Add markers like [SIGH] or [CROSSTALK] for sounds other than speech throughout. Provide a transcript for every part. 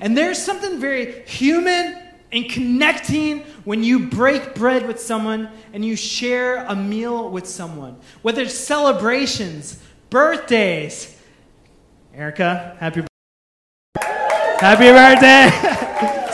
And there's something very human and connecting when you break bread with someone and you share a meal with someone. Whether it's celebrations, birthdays. Erica, happy birthday. Happy birthday! [LAUGHS]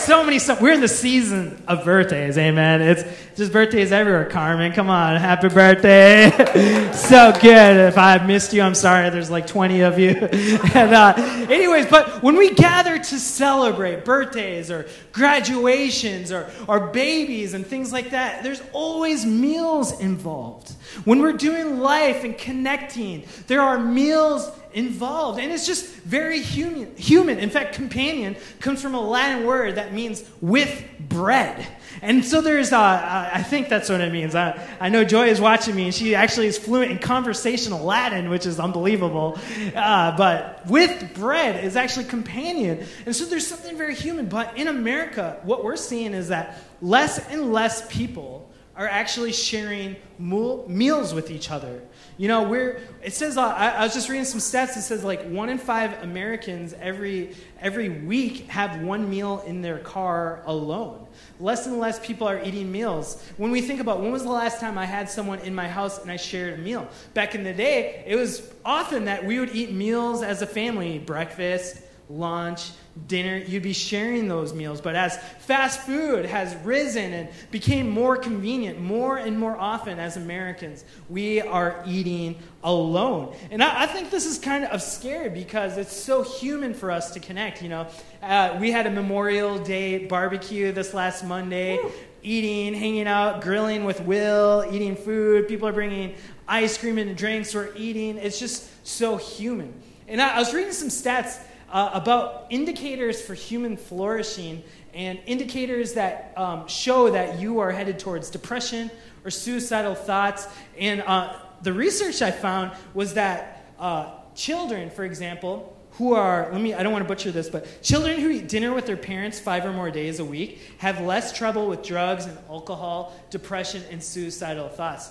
so many stuff. We're in the season of birthdays, amen. It's just birthdays everywhere. Carmen, come on, happy birthday! [LAUGHS] so good. If I missed you, I'm sorry. There's like 20 of you. [LAUGHS] and, uh, anyways, but when we gather to celebrate birthdays or graduations or, or babies and things like that, there's always meals involved. When we're doing life and connecting, there are meals involved. And it's just very human. human. In fact, companion comes from a Latin word that means with bread. And so there's, uh, I think that's what it means. I, I know Joy is watching me, and she actually is fluent in conversational Latin, which is unbelievable. Uh, but with bread is actually companion. And so there's something very human. But in America, what we're seeing is that less and less people are actually sharing meals with each other. You know, we're, it says, uh, I, I, was just reading some stats. It says like one in five Americans every, every week have one meal in their car alone. Less and less people are eating meals. When we think about when was the last time I had someone in my house and I shared a meal? Back in the day, it was often that we would eat meals as a family breakfast, lunch, dinner, you'd be sharing those meals. But as fast food has risen and became more convenient more and more often as Americans, we are eating alone. And I, I think this is kind of scary because it's so human for us to connect. You know, uh, we had a Memorial Day barbecue this last Monday. Woo. Eating, hanging out, grilling with Will, eating food. People are bringing ice cream and drinks. We're eating. It's just so human. And I, I was reading some stats uh, about indicators for human flourishing and indicators that um, show that you are headed towards depression or suicidal thoughts. And uh, the research I found was that uh, children, for example, who are, let me, I don't want to butcher this, but children who eat dinner with their parents five or more days a week have less trouble with drugs and alcohol, depression, and suicidal thoughts.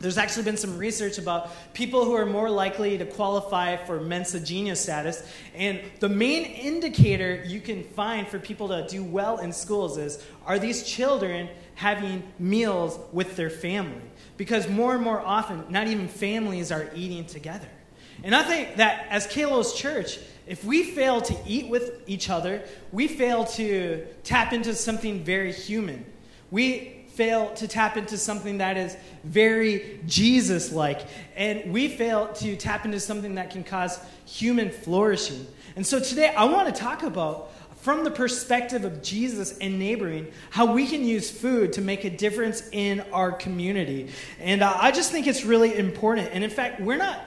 There's actually been some research about people who are more likely to qualify for Mensa Genius status. And the main indicator you can find for people to do well in schools is are these children having meals with their family? Because more and more often, not even families are eating together. And I think that as Kalos Church, if we fail to eat with each other, we fail to tap into something very human. We fail to tap into something that is very Jesus like. And we fail to tap into something that can cause human flourishing. And so today I want to talk about, from the perspective of Jesus and neighboring, how we can use food to make a difference in our community. And uh, I just think it's really important. And in fact, we're not,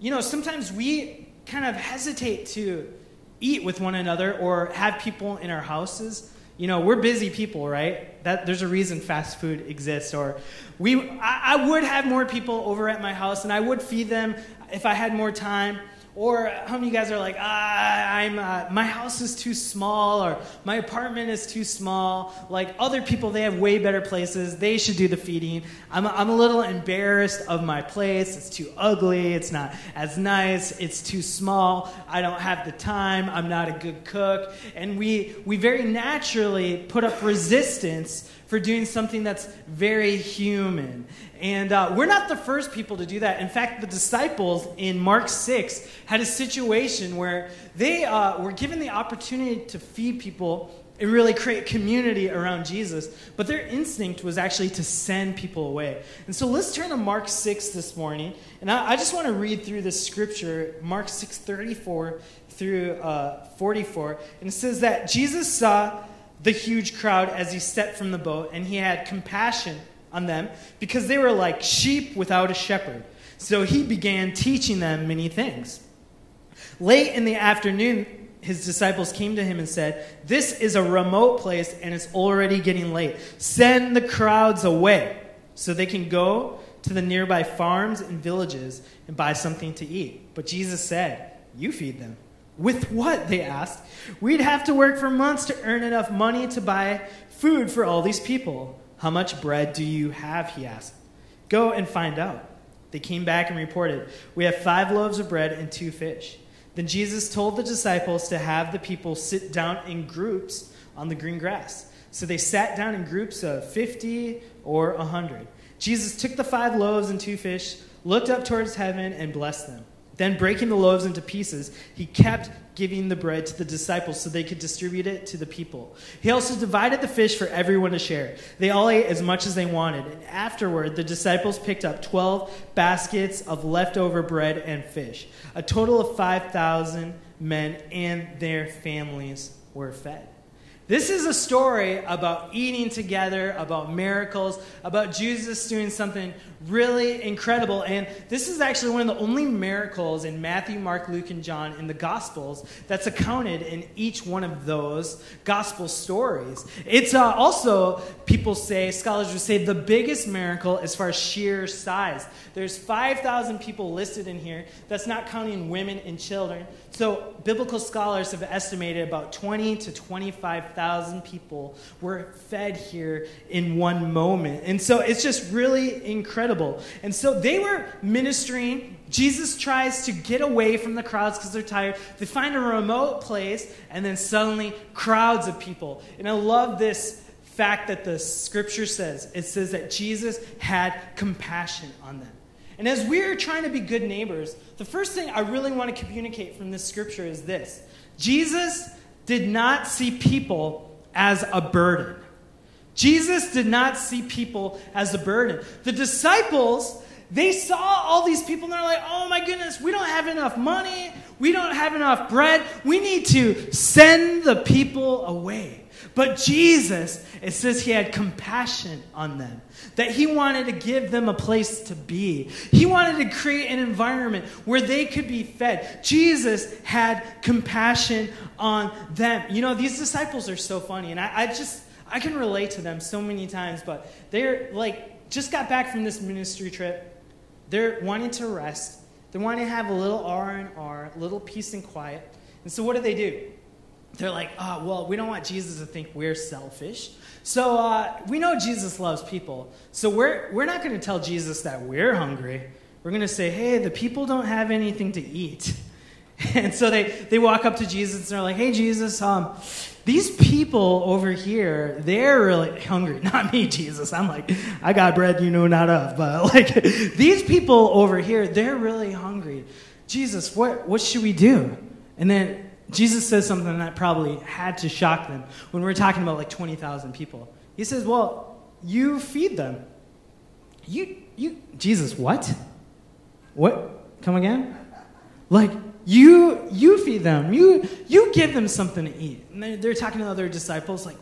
you know, sometimes we kind of hesitate to eat with one another or have people in our houses you know, we're busy people, right? That there's a reason fast food exists. Or we, I, I would have more people over at my house, and I would feed them if I had more time. Or how many of you guys are like, ah, I'm, uh, my house is too small, or my apartment is too small. Like other people, they have way better places. They should do the feeding. I'm, I'm a little embarrassed of my place. It's too ugly. It's not as nice. It's too small. I don't have the time. I'm not a good cook. And we, we very naturally put up resistance for doing something that's very human. And uh, we're not the first people to do that. In fact, the disciples in Mark 6 had a situation where they uh, were given the opportunity to feed people and really create community around Jesus, but their instinct was actually to send people away. And so let's turn to Mark 6 this morning. And I, I just want to read through this scripture, Mark 6 34 through uh, 44. And it says that Jesus saw the huge crowd as he stepped from the boat, and he had compassion on them because they were like sheep without a shepherd. So he began teaching them many things. Late in the afternoon, his disciples came to him and said, This is a remote place and it's already getting late. Send the crowds away so they can go to the nearby farms and villages and buy something to eat. But Jesus said, You feed them. With what? They asked. We'd have to work for months to earn enough money to buy food for all these people. How much bread do you have? He asked. Go and find out. They came back and reported, We have five loaves of bread and two fish. Then Jesus told the disciples to have the people sit down in groups on the green grass. So they sat down in groups of 50 or 100. Jesus took the five loaves and two fish, looked up towards heaven, and blessed them. Then, breaking the loaves into pieces, he kept giving the bread to the disciples so they could distribute it to the people. He also divided the fish for everyone to share. They all ate as much as they wanted. And afterward, the disciples picked up 12 baskets of leftover bread and fish. A total of 5,000 men and their families were fed. This is a story about eating together, about miracles, about Jesus doing something really incredible. And this is actually one of the only miracles in Matthew, Mark, Luke, and John in the Gospels that's accounted in each one of those Gospel stories. It's uh, also, people say, scholars would say, the biggest miracle as far as sheer size. There's 5,000 people listed in here. That's not counting women and children. So, biblical scholars have estimated about 20 to 25,000 people were fed here in one moment. And so, it's just really incredible. And so, they were ministering. Jesus tries to get away from the crowds because they're tired. They find a remote place, and then suddenly, crowds of people. And I love this fact that the scripture says it says that Jesus had compassion on them. And as we're trying to be good neighbors, the first thing I really want to communicate from this scripture is this Jesus did not see people as a burden. Jesus did not see people as a burden. The disciples, they saw all these people and they're like, oh my goodness, we don't have enough money. We don't have enough bread. We need to send the people away. But Jesus, it says he had compassion on them, that he wanted to give them a place to be. He wanted to create an environment where they could be fed. Jesus had compassion on them. You know, these disciples are so funny, and I, I just, I can relate to them so many times, but they're like, just got back from this ministry trip. They're wanting to rest. They want to have a little R and R, a little peace and quiet. And so what do they do? They're like, oh, well, we don't want Jesus to think we're selfish. So uh, we know Jesus loves people. So we're, we're not going to tell Jesus that we're hungry. We're going to say, hey, the people don't have anything to eat. [LAUGHS] And so they, they walk up to Jesus and they're like, hey, Jesus, um, these people over here, they're really hungry. [LAUGHS] Not me, Jesus. I'm like, I got bread you know not of. But [LAUGHS] like, these people over here, they're really hungry. Jesus, what, what should we do? And then Jesus says something that probably had to shock them when we're talking about like 20,000 people. He says, Well, you feed them. You, you, Jesus, what? What? Come again? Like, you, you feed them. You, you give them something to eat. And they're, they're talking to other disciples, like,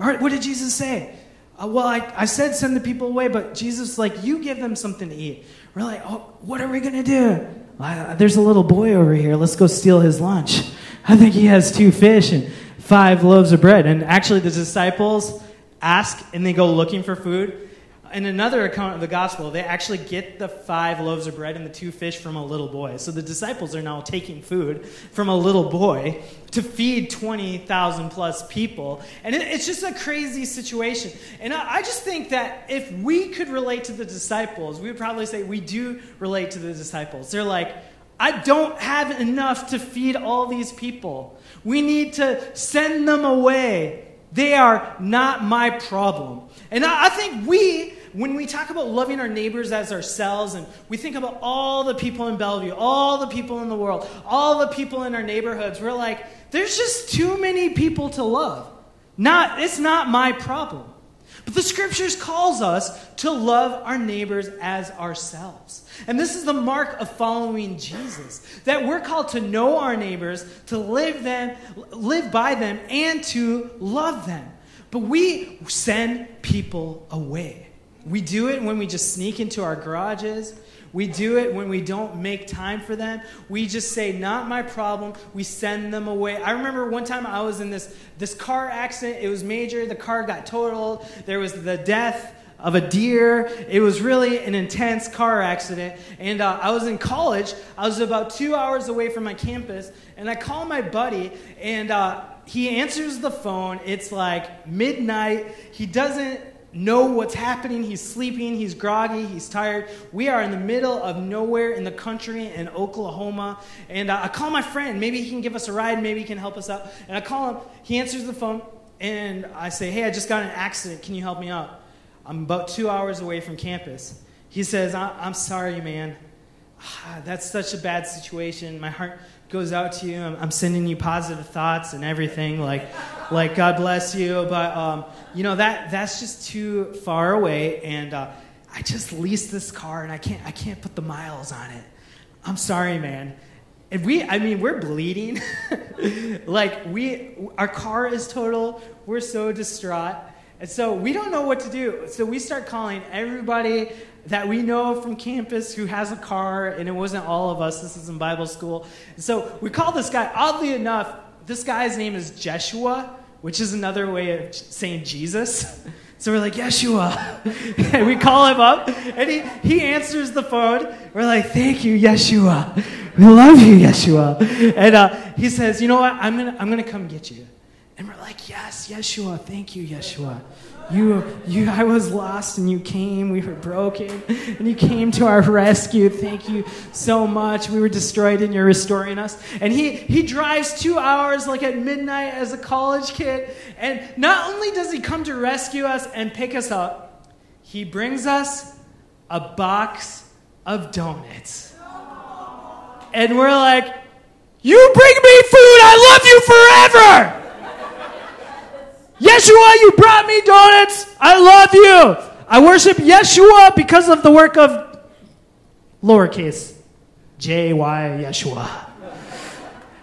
all right, what did Jesus say? Uh, well, I, I said send the people away, but Jesus, like, you give them something to eat. We're like, oh, what are we going to do? Uh, there's a little boy over here. Let's go steal his lunch. I think he has two fish and five loaves of bread. And actually, the disciples ask and they go looking for food. In another account of the gospel, they actually get the five loaves of bread and the two fish from a little boy. So the disciples are now taking food from a little boy to feed 20,000 plus people. And it, it's just a crazy situation. And I just think that if we could relate to the disciples, we would probably say we do relate to the disciples. They're like, I don't have enough to feed all these people. We need to send them away. They are not my problem. And I think we, when we talk about loving our neighbors as ourselves, and we think about all the people in Bellevue, all the people in the world, all the people in our neighborhoods, we're like, there's just too many people to love. Not, it's not my problem. But the scriptures calls us to love our neighbors as ourselves. And this is the mark of following Jesus. That we're called to know our neighbors, to live them, live by them, and to love them. But we send people away. We do it when we just sneak into our garages. We do it when we don't make time for them. We just say, not my problem. We send them away. I remember one time I was in this, this car accident. It was major. The car got totaled. There was the death of a deer. It was really an intense car accident. And uh, I was in college. I was about two hours away from my campus. And I call my buddy, and uh, he answers the phone. It's like midnight. He doesn't know what's happening. He's sleeping, he's groggy, he's tired. We are in the middle of nowhere in the country in Oklahoma. And uh, I call my friend. Maybe he can give us a ride, maybe he can help us out. And I call him, he answers the phone, and I say, Hey, I just got an accident. Can you help me out? I'm about two hours away from campus. He says, I'm sorry, man. Ah, that's such a bad situation. My heart goes out to you. I'm, I'm, sending you positive thoughts and everything, like, like God bless you. But um, you know that that's just too far away, and uh, I just leased this car, and I can't I can't put the miles on it. I'm sorry, man. And we, I mean, we're bleeding. [LAUGHS] like we, our car is total. We're so distraught. And so we don't know what to do. So we start calling everybody that we know from campus who has a car, and it wasn't all of us. This is in Bible school. And so we call this guy, oddly enough, this guy's name is Jeshua, which is another way of saying Jesus. [LAUGHS] So we're like, Yeshua. and [LAUGHS] we call him up, and he, he answers the phone. We're like, thank you, Yeshua. We love you, Yeshua. And uh, he says, you know what? I'm going to I'm going to come get you. And we're like, yes, Yeshua, thank you, Yeshua. You, you, I was lost and you came. We were broken and you came to our rescue. Thank you so much. We were destroyed and you're restoring us. And he, he drives two hours like at midnight as a college kid. And not only does he come to rescue us and pick us up, he brings us a box of donuts. And we're like, You bring me food. I love you forever. Yeshua, you brought me donuts. I love you. I worship Yeshua because of the work of lowercase J Y Yeshua.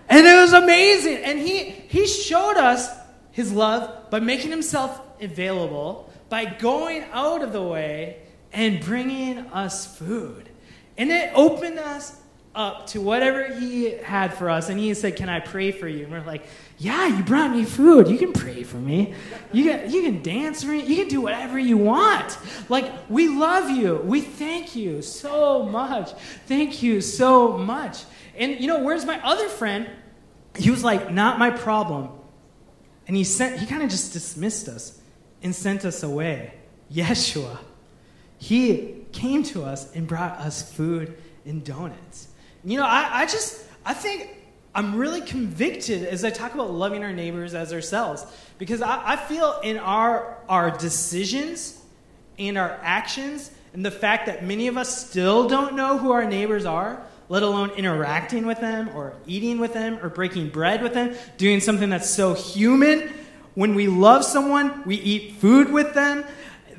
And it was amazing. And he, he showed us his love by making himself available, by going out of the way and bringing us food. And it opened us up to whatever he had for us. And he said, Can I pray for you? And we're like, Yeah, you brought me food. You can pray for me. You can, you can dance for me. You can do whatever you want. Like, we love you. We thank you so much. Thank you so much. And, you know, where's my other friend? He was like, Not my problem. And he sent, he kind of just dismissed us and sent us away. Yeshua. He came to us and brought us food and donuts. You know, I, I just, I think I'm really convicted as I talk about loving our neighbors as ourselves. Because I, I feel in our, our decisions and our actions, and the fact that many of us still don't know who our neighbors are, let alone interacting with them or eating with them or breaking bread with them, doing something that's so human. When we love someone, we eat food with them.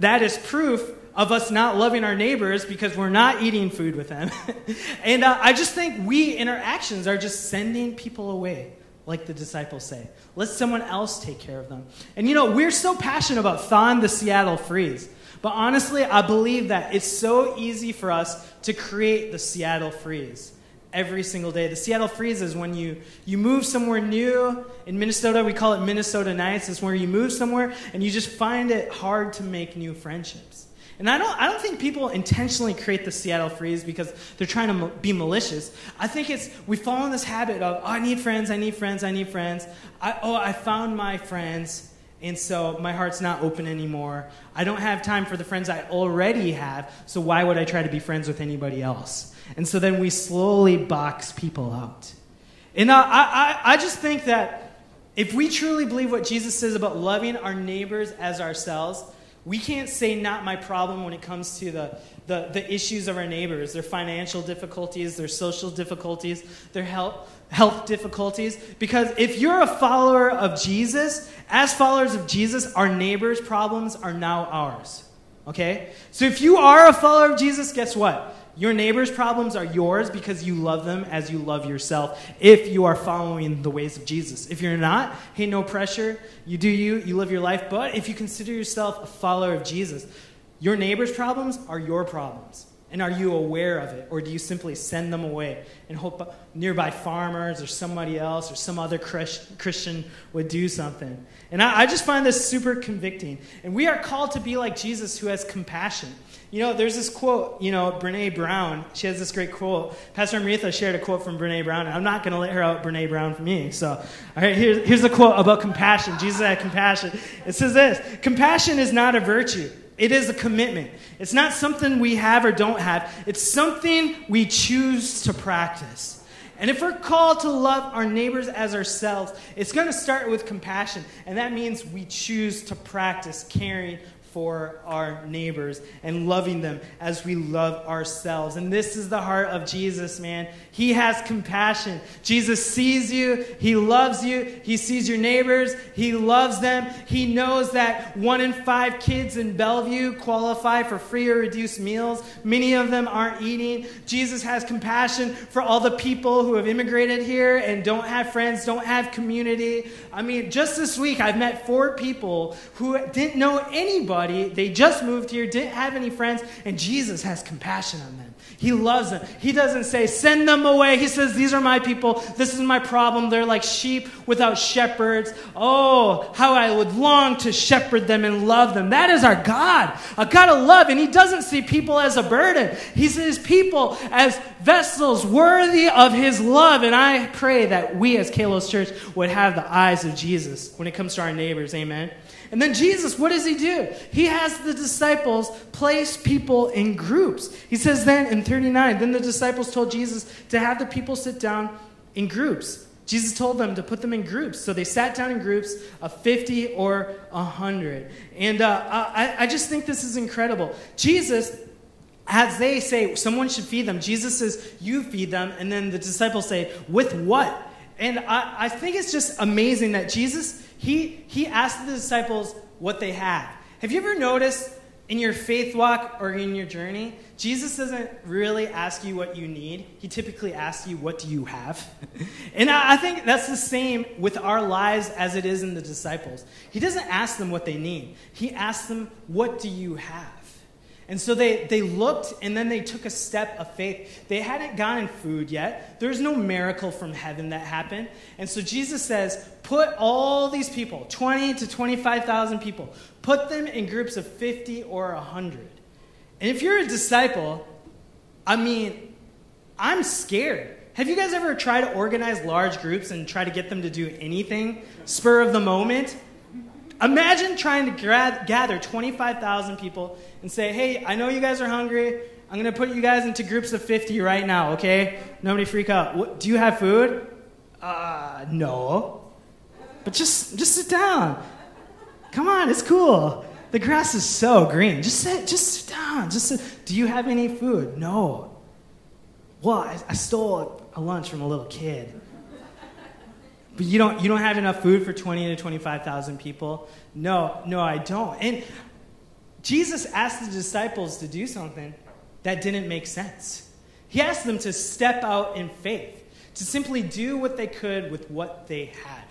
That is proof of us not loving our neighbors because we're not eating food with them. [LAUGHS] and uh, I just think we, in our actions, are just sending people away, like the disciples say. Let someone else take care of them. And you know, we're so passionate about thawing the Seattle freeze. But honestly, I believe that it's so easy for us to create the Seattle freeze every single day. The Seattle freeze is when you, you move somewhere new. In Minnesota, we call it Minnesota Nice. It's where you move somewhere and you just find it hard to make new friendships. And I don't, I don't think people intentionally create the Seattle freeze because they're trying to be malicious. I think it's, we fall in this habit of, oh, I need friends, I need friends, I need friends. I, oh, I found my friends, and so my heart's not open anymore. I don't have time for the friends I already have, so why would I try to be friends with anybody else? And so then we slowly box people out. And I, I, I just think that if we truly believe what Jesus says about loving our neighbors as ourselves, we can't say not my problem when it comes to the, the, the issues of our neighbors, their financial difficulties, their social difficulties, their health, health difficulties. Because if you're a follower of Jesus, as followers of Jesus, our neighbors' problems are now ours. Okay? So if you are a follower of Jesus, guess what? Your neighbor's problems are yours because you love them as you love yourself if you are following the ways of Jesus. If you're not, hey, no pressure. You do you, you live your life. But if you consider yourself a follower of Jesus, your neighbor's problems are your problems. And are you aware of it? Or do you simply send them away and hope nearby farmers or somebody else or some other Christian would do something? And I, just find this super convicting. And we are called to be like Jesus who has compassion. You know, there's this quote, you know, Brene Brown, she has this great quote. Pastor Amrita shared a quote from Brene Brown, and I'm not going to let her out Brene Brown for me. So, all right, here's, here's a quote about compassion. Jesus had compassion. It says this Compassion is not a virtue, It is a commitment. It's not something we have or don't have, it's something we choose to practice. And if we're called to love our neighbors as ourselves, it's going to start with compassion. And that means we choose to practice caring for our neighbors and loving them as we love ourselves. And this is the heart of Jesus, man. He has compassion. Jesus sees you, He loves you, He sees your neighbors, He loves them. He knows that one in five kids in Bellevue qualify for free or reduced meals. Many of them aren't eating. Jesus has compassion for all the people who have immigrated here and don't have friends, don't have community. I mean, just this week, I've met four people who didn't know anybody they just moved here, didn't have any friends, and Jesus has compassion on them. He loves them. He doesn't say, send them away. He says, these are my people. This is my problem. They're like sheep without shepherds. Oh, how I would long to shepherd them and love them. That is our God, a God of love. And He doesn't see people as a burden, He sees people as vessels worthy of His love. And I pray that we as Kalos Church would have the eyes of Jesus when it comes to our neighbors. Amen. And then Jesus, what does he do? He has the disciples place people in groups. He says then in 39, then the disciples told Jesus to have the people sit down in groups. Jesus told them to put them in groups. So they sat down in groups of 50 or 100. And uh, I, I just think this is incredible. Jesus, as they say, someone should feed them, Jesus says, You feed them. And then the disciples say, With what? And I, I think it's just amazing that Jesus he, he asked the disciples what they had. Have you ever noticed in your faith walk or in your journey, Jesus doesn't really ask you what you need. He typically asks you, What do you have? [LAUGHS] and I think that's the same with our lives as it is in the disciples. He doesn't ask them what they need, He asks them, What do you have? And so they, they looked and then they took a step of faith. They hadn't gotten food yet. There's no miracle from heaven that happened. And so Jesus says, put all these people, 20 to 25,000 people, put them in groups of 50 or 100. And if you're a disciple, I mean, I'm scared. Have you guys ever tried to organize large groups and try to get them to do anything spur of the moment? Imagine trying to gather 25,000 people and say, hey, I know you guys are hungry. I'm going to put you guys into groups of 50 right now, okay? Nobody freak out. What, do you have food? Uh, no. But just, just sit down. Come on, it's cool. The grass is so green. Just sit, just sit down. Just sit. Do you have any food? No. Well, I, I stole a lunch from a little kid. But you don't, you don't have enough food for 20 to 25,000 people? No, no, I don't. And Jesus asked the disciples to do something that didn't make sense. He asked them to step out in faith, to simply do what they could with what they had.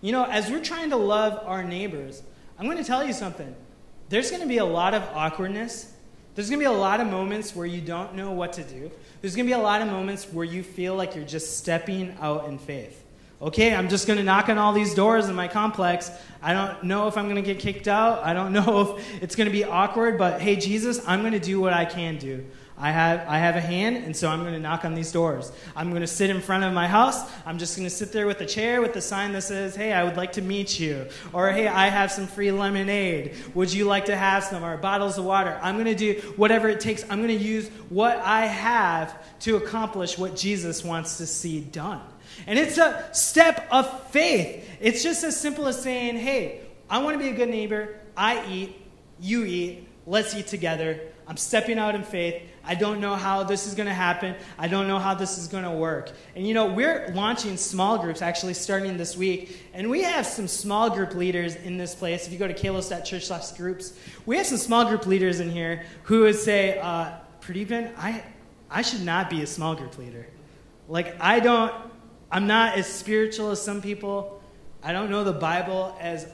You know, as we're trying to love our neighbors, I'm going to tell you something. There's going to be a lot of awkwardness. There's going to be a lot of moments where you don't know what to do. There's going to be a lot of moments where you feel like you're just stepping out in faith. Okay, I'm just going to knock on all these doors in my complex. I don't know if I'm going to get kicked out. I don't [LAUGHS] know if it's going to be awkward, but hey, Jesus, I'm going to do what I can do. I have, I have a hand, and so I'm going to knock on these doors. I'm going to sit in front of my house. I'm just going to sit there with a chair with a sign that says, Hey, I would like to meet you. Or, Hey, I have some free lemonade. Would you like to have some? Or bottles of water. I'm going to do whatever it takes. I'm going to use what I have to accomplish what Jesus wants to see done. And it's a step of faith. It's just as simple as saying, hey, I want to be a good neighbor. I eat, you eat, let's eat together. I'm stepping out in faith. I don't know how this is going to happen. I don't know how this is going to work. And you know, we're launching small groups actually starting this week. And we have some small group leaders in this place. If you go to kalos.church groups, we have some small group leaders in here who would say, uh, Pradeepan, I, I should not be a small group leader. Like, I don't, I'm not as spiritual as some people. I don't know the Bible as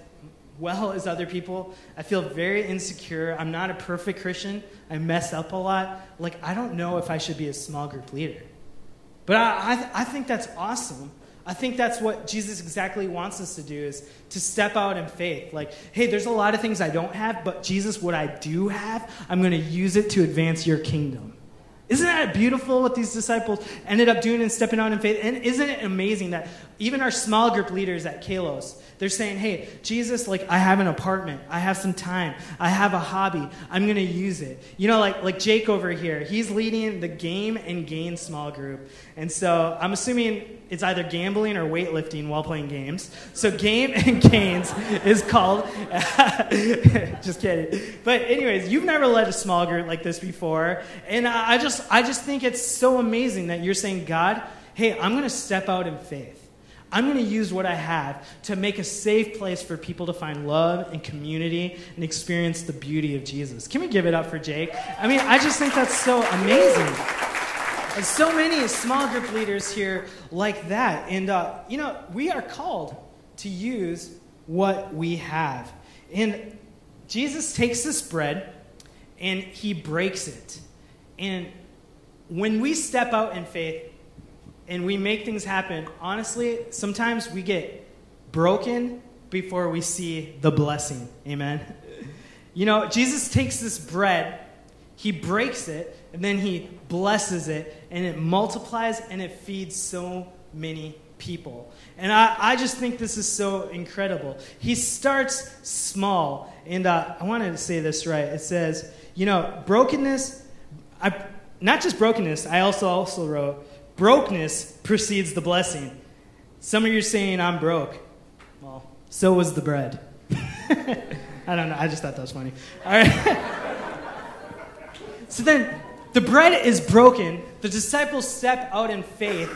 well as other people. I feel very insecure. I'm not a perfect Christian. I mess up a lot. Like, I don't know if I should be a small group leader. But I, I, I think that's awesome. I think that's what Jesus exactly wants us to do is to step out in faith. Like, hey, there's a lot of things I don't have, but Jesus, what I do have, I'm going to use it to advance your kingdom. Isn't that beautiful what these disciples ended up doing and stepping out in faith? And isn't it amazing that even our small group leaders at Kalos, They're saying, hey, Jesus, like, I have an apartment. I have some time. I have a hobby. I'm going to use it. You know, like, like Jake over here, he's leading the Game and Gain small group. And so I'm assuming it's either gambling or weightlifting while playing games. So Game [LAUGHS] and Gains is called. [LAUGHS] just kidding. But anyways, you've never led a small group like this before, and I just I just think it's so amazing that you're saying, God, hey, I'm going to step out in faith. I'm going to use what I have to make a safe place for people to find love and community and experience the beauty of Jesus. Can we give it up for Jake? I mean, I just think that's so amazing. And so many small group leaders here like that. And, uh, you know, we are called to use what we have. And Jesus takes this bread and he breaks it. And when we step out in faith and we make things happen, honestly, sometimes we get broken before we see the blessing. Amen. You know, Jesus takes this bread, he breaks it, and then he blesses it, and it multiplies and it feeds so many people. And I, I just think this is so incredible. He starts small, and uh, I wanted to say this right. It says, you know, brokenness, I, not just brokenness, I also also wrote, brokenness precedes the blessing. Some of you are saying, I'm broke. Well, so was the bread. [LAUGHS] I don't know. I just thought that was funny. All right. [LAUGHS] so then the bread is broken. The disciples step out in faith.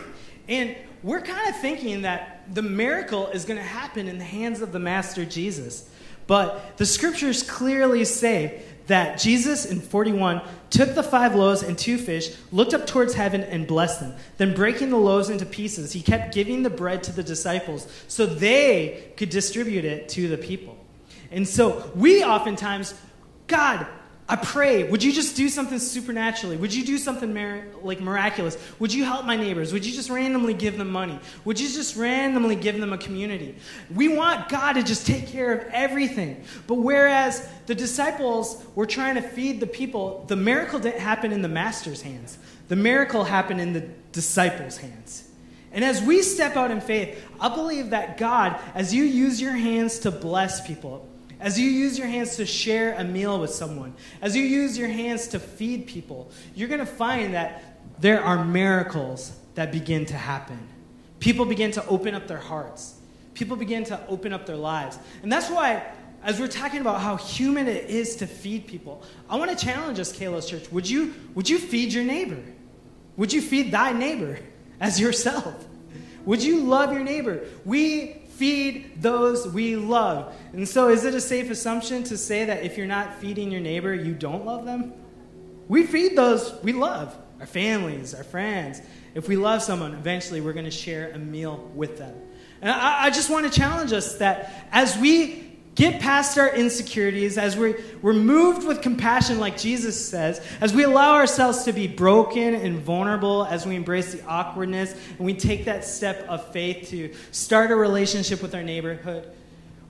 And we're kind of thinking that the miracle is going to happen in the hands of the Master Jesus. But the scriptures clearly say that Jesus in 41 took the five loaves and two fish, looked up towards heaven, and blessed them. Then, breaking the loaves into pieces, he kept giving the bread to the disciples so they could distribute it to the people. And so, we oftentimes, God, I pray, would you just do something supernaturally? Would you do something like miraculous? Would you help my neighbors? Would you just randomly give them money? Would you just randomly give them a community? We want God to just take care of everything. But whereas the disciples were trying to feed the people, the miracle didn't happen in the master's hands, the miracle happened in the disciples' hands. And as we step out in faith, I believe that God, as you use your hands to bless people, as you use your hands to share a meal with someone, as you use your hands to feed people, you're going to find that there are miracles that begin to happen. People begin to open up their hearts, people begin to open up their lives. And that's why, as we're talking about how human it is to feed people, I want to challenge us, Kalos Church. Would you, would you feed your neighbor? Would you feed thy neighbor as yourself? Would you love your neighbor? We feed those we love. And so, is it a safe assumption to say that if you're not feeding your neighbor, you don't love them? We feed those we love our families, our friends. If we love someone, eventually we're going to share a meal with them. And I, I just want to challenge us that as we get past our insecurities, as we're, we're moved with compassion, like Jesus says, as we allow ourselves to be broken and vulnerable, as we embrace the awkwardness, and we take that step of faith to start a relationship with our neighborhood,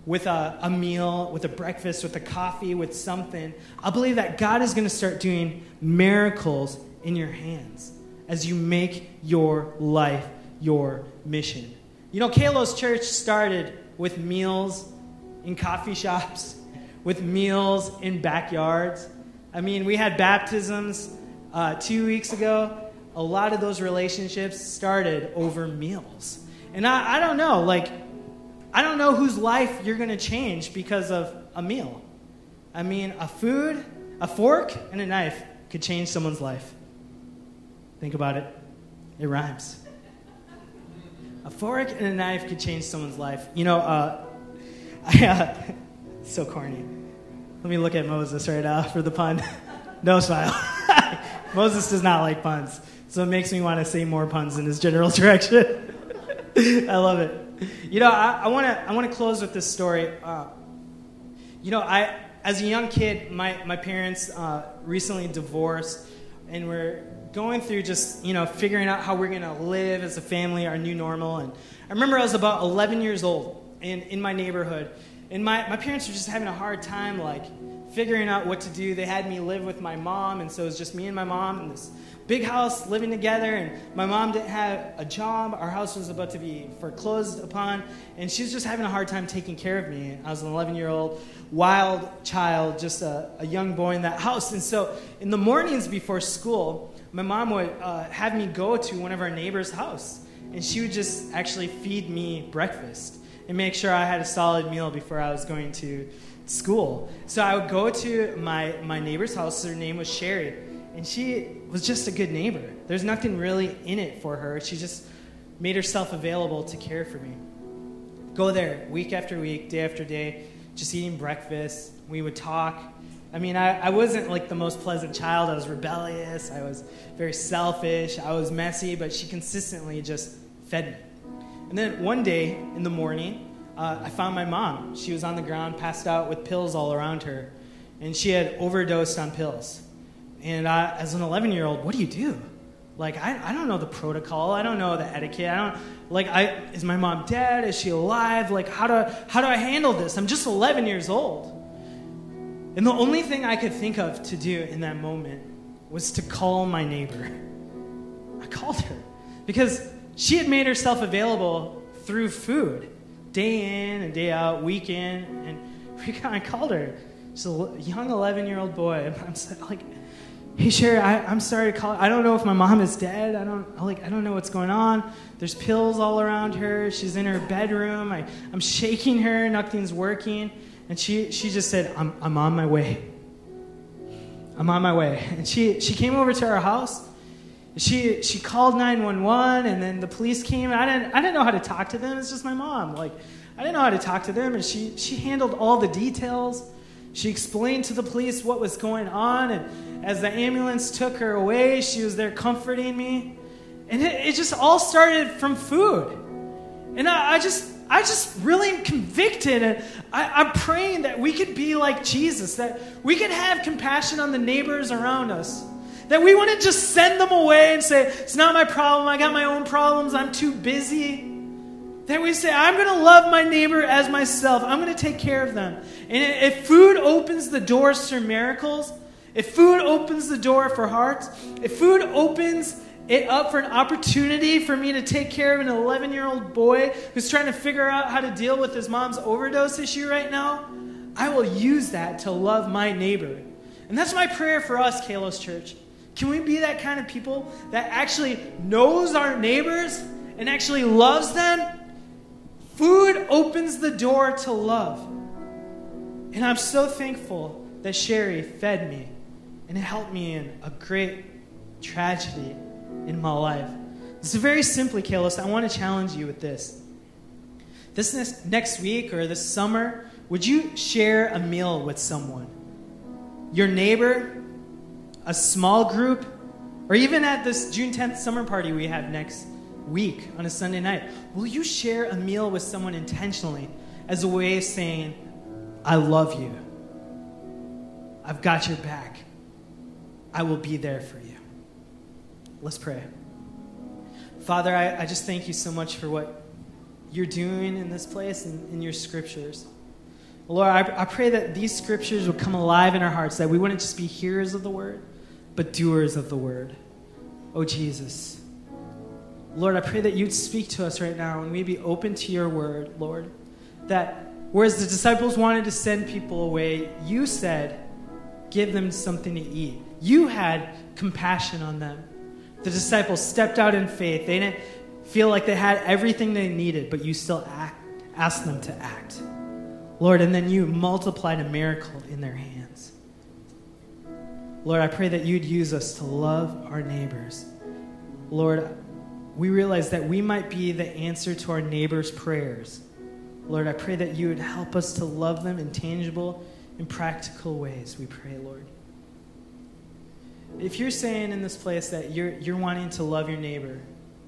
with a, a meal, with a breakfast, with a coffee, with something, I believe that God is going to start doing miracles in your hands as you make your life your mission. You know, Kalos Church started with meals in coffee shops, with meals in backyards. I mean, we had baptisms uh, two weeks ago. A lot of those relationships started over meals. And I, I don't know, like, I don't know whose life you're going to change because of a meal. I mean, a food, a fork, and a knife could change someone's life. Think about it. It rhymes. A fork and a knife could change someone's life. You know, uh, [LAUGHS] so corny. Let me look at Moses right now for the pun. [LAUGHS] no smile. [LAUGHS] Moses does not like puns, so it makes me want to say more puns in his general direction. I love it. You know, I want to I want to close with this story. Uh, you know, I as a young kid, my my parents uh, recently divorced, and we're going through just you know figuring out how we're gonna live as a family, our new normal. And I remember I was about 11 years old in, in my neighborhood. And my, my parents were just having a hard time, like, figuring out what to do. They had me live with my mom, and so it was just me and my mom in this big house living together. And my mom didn't have a job. Our house was about to be foreclosed upon, and she was just having a hard time taking care of me. I was an 11 year old wild child, just a, a, young boy in that house. And so in the mornings before school, my mom would uh, have me go to one of our neighbors' house, and she would just actually feed me breakfast and make sure I had a solid meal before I was going to school. So I would go to my, my neighbor's house. Her name was Sherry. And she was just a good neighbor. There's nothing really in it for her. She just made herself available to care for me. Go there week after week, day after day, just eating breakfast. We would talk. I mean, I, I wasn't like the most pleasant child. I was rebellious. I was very selfish. I was messy, but she consistently just fed me. And then one day in the morning, uh, I found my mom. She was on the ground, passed out with pills all around her, and she had overdosed on pills. And I, as an 11 year old, what do you do? Like, I, I don't know the protocol. I don't know the etiquette. I don't, like, I, is my mom dead? Is she alive? Like, how do, how do I handle this? I'm just 11 years old. And the only thing I could think of to do in that moment was to call my neighbor. [LAUGHS] I called her because she had made herself available through food day in and day out, week in, and [LAUGHS] we kind of called her. She's a young 11 year old boy. [LAUGHS] I'm like, hey Sherry, I, am sorry to call. I don't know if my mom is dead. I don't like. I don't know what's going on. There's pills all around her. She's in her bedroom. I, I'm shaking her. Nothing's working. And she she just said, I'm I'm on my way. I'm on my way. And she she came over to our house. She she called 911 and then the police came. And I didn't I didn't know how to talk to them. It's just my mom. Like I didn't know how to talk to them and she she handled all the details. She explained to the police what was going on, and as the ambulance took her away, she was there comforting me. And it, it just all started from food. And I, I, just I just really am convicted and I, I'm praying that we could be like Jesus, that we could have compassion on the neighbors around us. That we wouldn't just send them away and say, It's not my problem, I got my own problems, I'm too busy. That we say, I'm going to love my neighbor as myself. I'm going to take care of them. And if food opens the doors to miracles, if food opens the door for hearts, if food opens it up for an opportunity for me to take care of an 11 year old boy who's trying to figure out how to deal with his mom's overdose issue right now, I will use that to love my neighbor. And that's my prayer for us, Kalos Church. Can we be that kind of people that actually knows our neighbors and actually loves them Food opens the door to love. And I'm so thankful that Sherry fed me and helped me in a great tragedy in my life. So, very simply, Kalos, I want to challenge you with this. This next week or this summer, would you share a meal with someone? Your neighbor, a small group, or even at this June 10th summer party we have next week on a Sunday night, will you share a meal with someone intentionally as a way of saying, I love you? I've got your back. I will be there for you. Let's pray. Father, I, I just thank you so much for what you're doing in this place and in your scriptures. Lord, I, I pray that these scriptures would come alive in our hearts, that we wouldn't just be hearers of the word, but doers of the word. Oh, Jesus. Lord, I pray that you'd speak to us right now and we'd be open to your word, Lord. That whereas the disciples wanted to send people away, you said, give them something to eat. You had compassion on them. The disciples stepped out in faith. They didn't feel like they had everything they needed, but you still act, asked them to act. Lord, and then you multiplied a miracle in their hands. Lord, I pray that you'd use us to love our neighbors. Lord, we realize that we might be the answer to our neighbor's prayers. Lord, I pray that you would help us to love them in tangible and practical ways, we pray, Lord. If you're saying in this place that you're, you're wanting to love your neighbor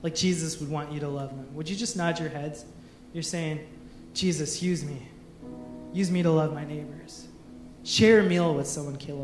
like Jesus would want you to love them, would you just nod your heads? You're saying, Jesus, use me. Use me to love my neighbors. Share a meal with someone, Kalos